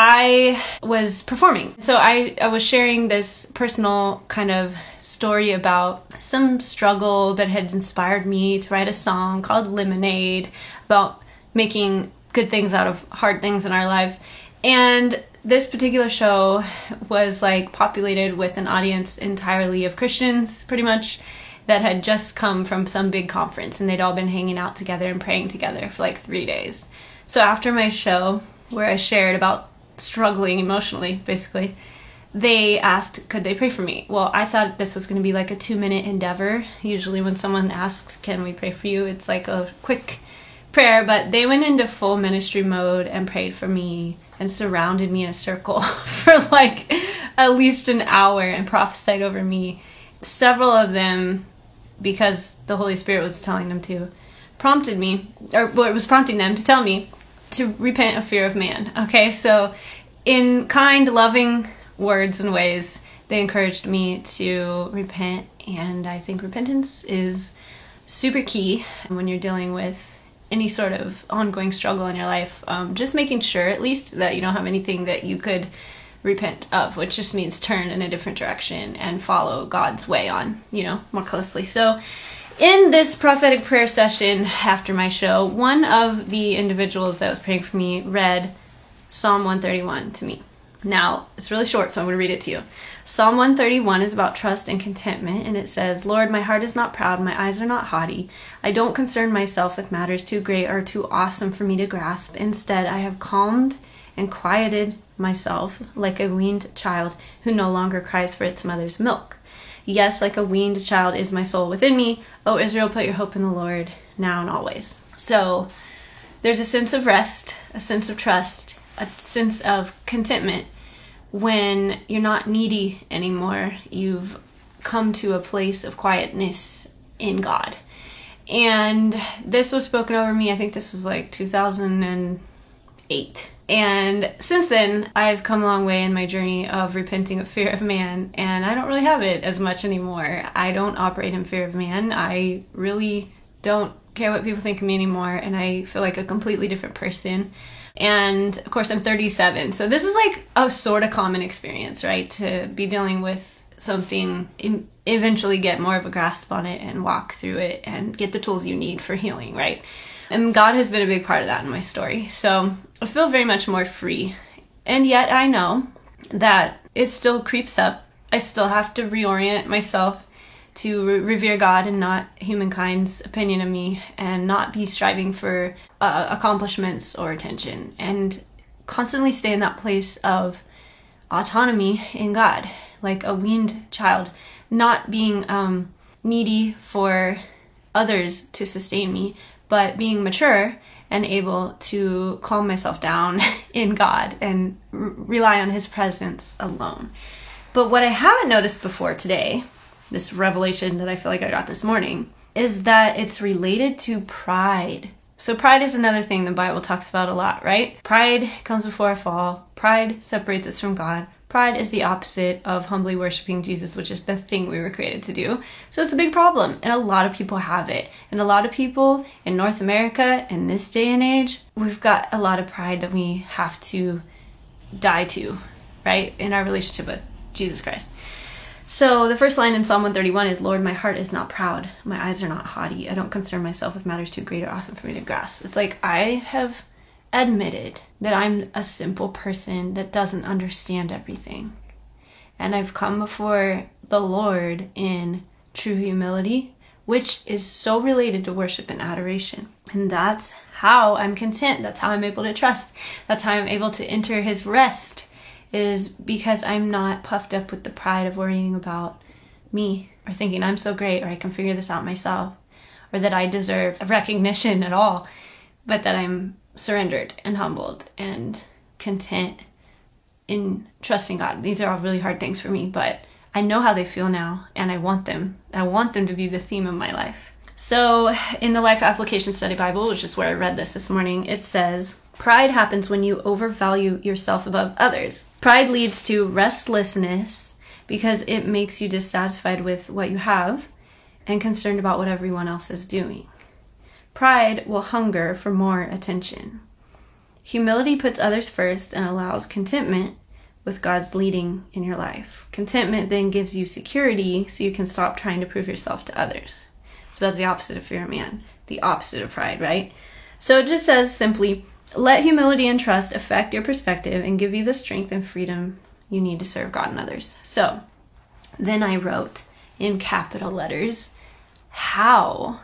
I was performing. So I, I was sharing this personal kind of story about some struggle that had inspired me to write a song called Lemonade about making good things out of hard things in our lives. And this particular show was like populated with an audience entirely of Christians, pretty much, that had just come from some big conference and they'd all been hanging out together and praying together for like three days. So after my show, where I shared about struggling emotionally, basically, they asked, could they pray for me? Well, I thought this was going to be like a two minute endeavor. Usually, when someone asks, can we pray for you, it's like a quick prayer, but they went into full ministry mode and prayed for me and surrounded me in a circle for like at least an hour and prophesied over me. Several of them, because the Holy Spirit was telling them to, prompted me, or well, it was prompting them to tell me to repent of fear of man. Okay, so in kind, loving words and ways, they encouraged me to repent, and I think repentance is super key when you're dealing with any sort of ongoing struggle in your life. Um, just making sure, at least, that you don't have anything that you could repent of, which just means turn in a different direction and follow God's way on, you know, more closely. So, in this prophetic prayer session after my show, one of the individuals that was praying for me read Psalm 131 to me. Now, it's really short, so I'm going to read it to you. Psalm 131 is about trust and contentment, and it says, Lord, my heart is not proud, my eyes are not haughty. I don't concern myself with matters too great or too awesome for me to grasp. Instead, I have calmed and quieted myself like a weaned child who no longer cries for its mother's milk. Yes, like a weaned child is my soul within me. Oh, Israel, put your hope in the Lord now and always. So, there's a sense of rest, a sense of trust, a sense of contentment when you're not needy anymore. You've come to a place of quietness in God. And this was spoken over me, I think this was like 2000 And since then, I've come a long way in my journey of repenting of fear of man, and I don't really have it as much anymore. I don't operate in fear of man. I really don't care what people think of me anymore, and I feel like a completely different person. And of course, I'm 37. So this is like a sort of common experience, right? To be dealing with something, eventually get more of a grasp on it and walk through it and get the tools you need for healing, right? And God has been a big part of that in my story. So I feel very much more free. And yet I know that it still creeps up. I still have to reorient myself to re- revere God and not humankind's opinion of me and not be striving for uh, accomplishments or attention and constantly stay in that place of autonomy in God, like a weaned child, not being um, needy for others to sustain me, but being mature and able to calm myself down in God and r- rely on His presence alone. But what I haven't noticed before today this revelation that I feel like I got this morning is that it's related to pride. So, pride is another thing the Bible talks about a lot, right? Pride comes before a fall. Pride separates us from God. Pride is the opposite of humbly worshiping Jesus, which is the thing we were created to do. So it's a big problem, and a lot of people have it. And a lot of people in North America in this day and age, we've got a lot of pride that we have to die to, right? In our relationship with Jesus Christ. So the first line in Psalm 131 is Lord, my heart is not proud. My eyes are not haughty. I don't concern myself with matters too great or awesome for me to grasp. It's like I have admitted that I'm a simple person that doesn't understand everything. And I've come before the Lord in true humility, which is so related to worship and adoration. And that's how I'm content. That's how I'm able to trust. That's how I'm able to enter his rest is because I'm not puffed up with the pride of worrying about me or thinking I'm so great or I can figure this out myself or that I deserve recognition at all, but that I'm surrendered and humbled and content in trusting God. These are all really hard things for me, but I know how they feel now and I want them. I want them to be the theme of my life. So, in the Life Application Study Bible, which is where I read this this morning, it says, Pride happens when you overvalue yourself above others. Pride leads to restlessness because it makes you dissatisfied with what you have and concerned about what everyone else is doing. Pride will hunger for more attention. Humility puts others first and allows contentment with God's leading in your life. Contentment then gives you security so you can stop trying to prove yourself to others. So that's the opposite of fear man, the opposite of pride, right? So it just says simply, let humility and trust affect your perspective and give you the strength and freedom you need to serve God and others. So then I wrote in capital letters, how?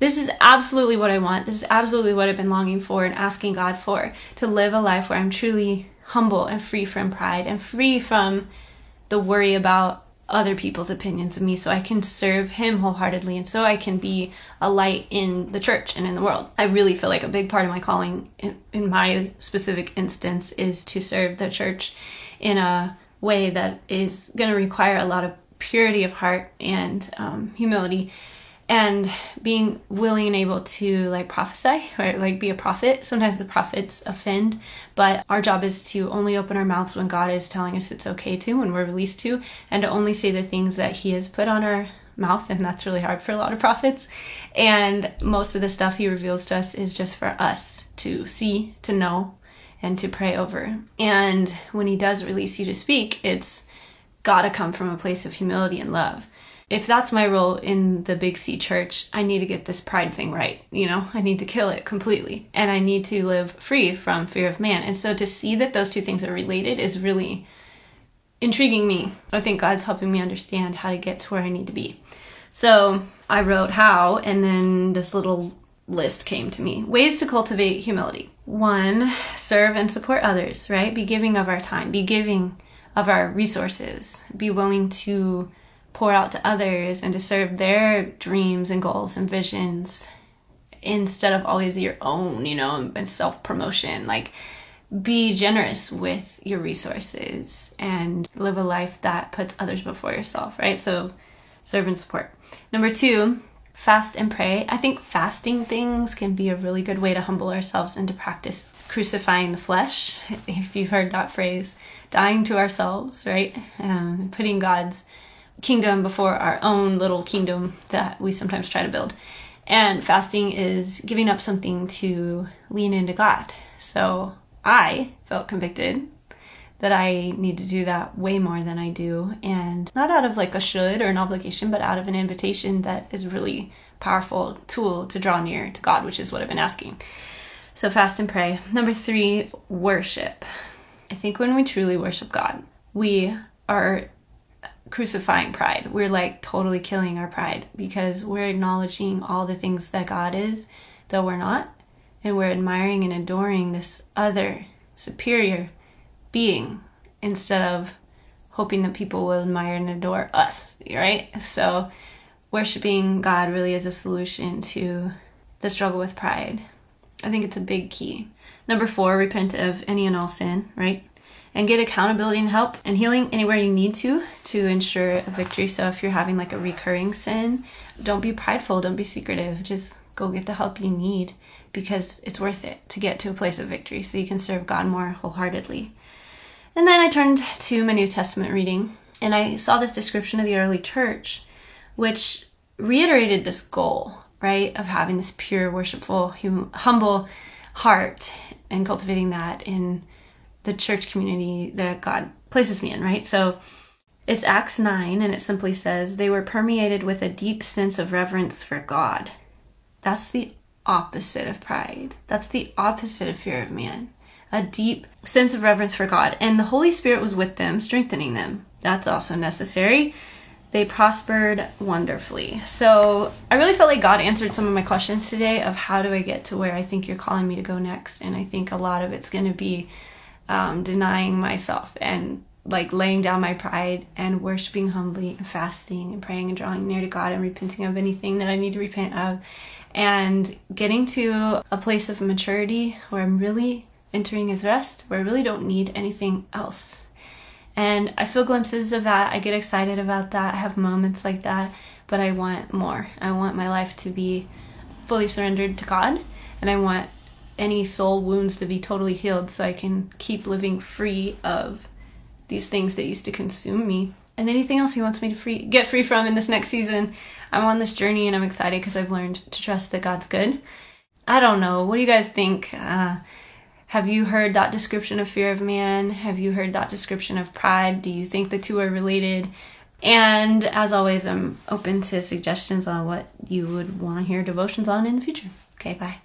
This is absolutely what I want. This is absolutely what I've been longing for and asking God for to live a life where I'm truly humble and free from pride and free from the worry about other people's opinions of me so I can serve him wholeheartedly and so I can be a light in the church and in the world. I really feel like a big part of my calling in, my specific instance is to serve the church in a way that is going to require a lot of purity of heart and um, humility and being willing and able to like prophesy or like be a prophet. Sometimes the prophets offend but our job is to only open our mouths when god is telling us it's okay to when we're released to and to only say the things that he has put on our mouth and that's really hard for a lot of prophets. And most of the stuff he reveals to us is just for us to see to know and to pray over. And when he does release you to speak it's got to come from a place of humility and love if that's my role in the big C church, I need to get this pride thing right. You know, I need to kill it completely. And I need to live free from fear of man. And so to see that those two things are related is really intriguing me. I think God's helping me understand how to get to where I need to be. So I wrote how, and then this little list came to me. Ways to cultivate humility. One, serve and support others, right? Be giving of our time, be giving of our resources, be willing to pour out to others and to serve their dreams and goals and visions instead of always your own, you know, and self promotion. Like, be generous with your resources and live a life that puts others before yourself, right? So, serve and support. Number two, fast and pray. I think fasting things can be a really good way to humble ourselves and to practice crucifying the flesh, if you've heard that phrase, dying to ourselves, right? Um, putting God's kingdom before our own little kingdom that we sometimes try to build. And fasting is giving up something to lean into God. So I felt convicted that I need to do that way more than I do. And not out of like a should or an obligation, but out of an invitation that is really powerful tool to draw near to God, which is what I've been asking. So fast and pray. Number three, worship. I think when we truly worship God, we are crucifying pride. We're like totally killing our pride because we're acknowledging all the things that God is, that we're not. And we're admiring and adoring this other superior being instead of hoping that people will admire and adore us, right? So, worshiping God really is a solution to the struggle with pride. I think it's a big key. Number four, repent of any and all sin, right? And get accountability and help and healing anywhere you need to to ensure a victory. So if you're having like a recurring sin, don't be prideful, don't be secretive. Just go get the help you need because it's worth it to get to a place of victory so you can serve God more wholeheartedly. And then I turned to my New Testament reading and I saw this description of the early church, which reiterated this goal, right, of having this pure, worshipful, hum- humble heart and cultivating that in the church community that God places me in, right? So it's Acts 9, and it simply says, They were permeated with a deep sense of reverence for God. That's the opposite of pride. That's the opposite of fear of man. A deep sense of reverence for God. And the Holy Spirit was with them, strengthening them. That's also necessary. They prospered wonderfully. So I really felt like God answered some of my questions today of how do I get to where I think you're calling me to go next. And I think a lot of it's going to be um, denying myself and like laying down my pride and worshiping humbly and fasting and praying and drawing near to God and repenting of anything that I need to repent of and getting to a place of maturity where I'm really entering his rest, where I really don't need anything else. And I feel glimpses of that. I get excited about that. I have moments like that, but I want more. I want my life to be fully surrendered to God, and I want any soul wounds to be totally healed so I can keep living free of these things that used to consume me and anything else he wants me to free get free from in this next season. I'm on this journey and I'm excited because I've learned to trust that God's good. I don't know. What do you guys think? Uh, Have you heard that description of fear of man? Have you heard that description of pride? Do you think the two are related? And as always, I'm open to suggestions on what you would want to hear devotions on in the future. Okay, bye.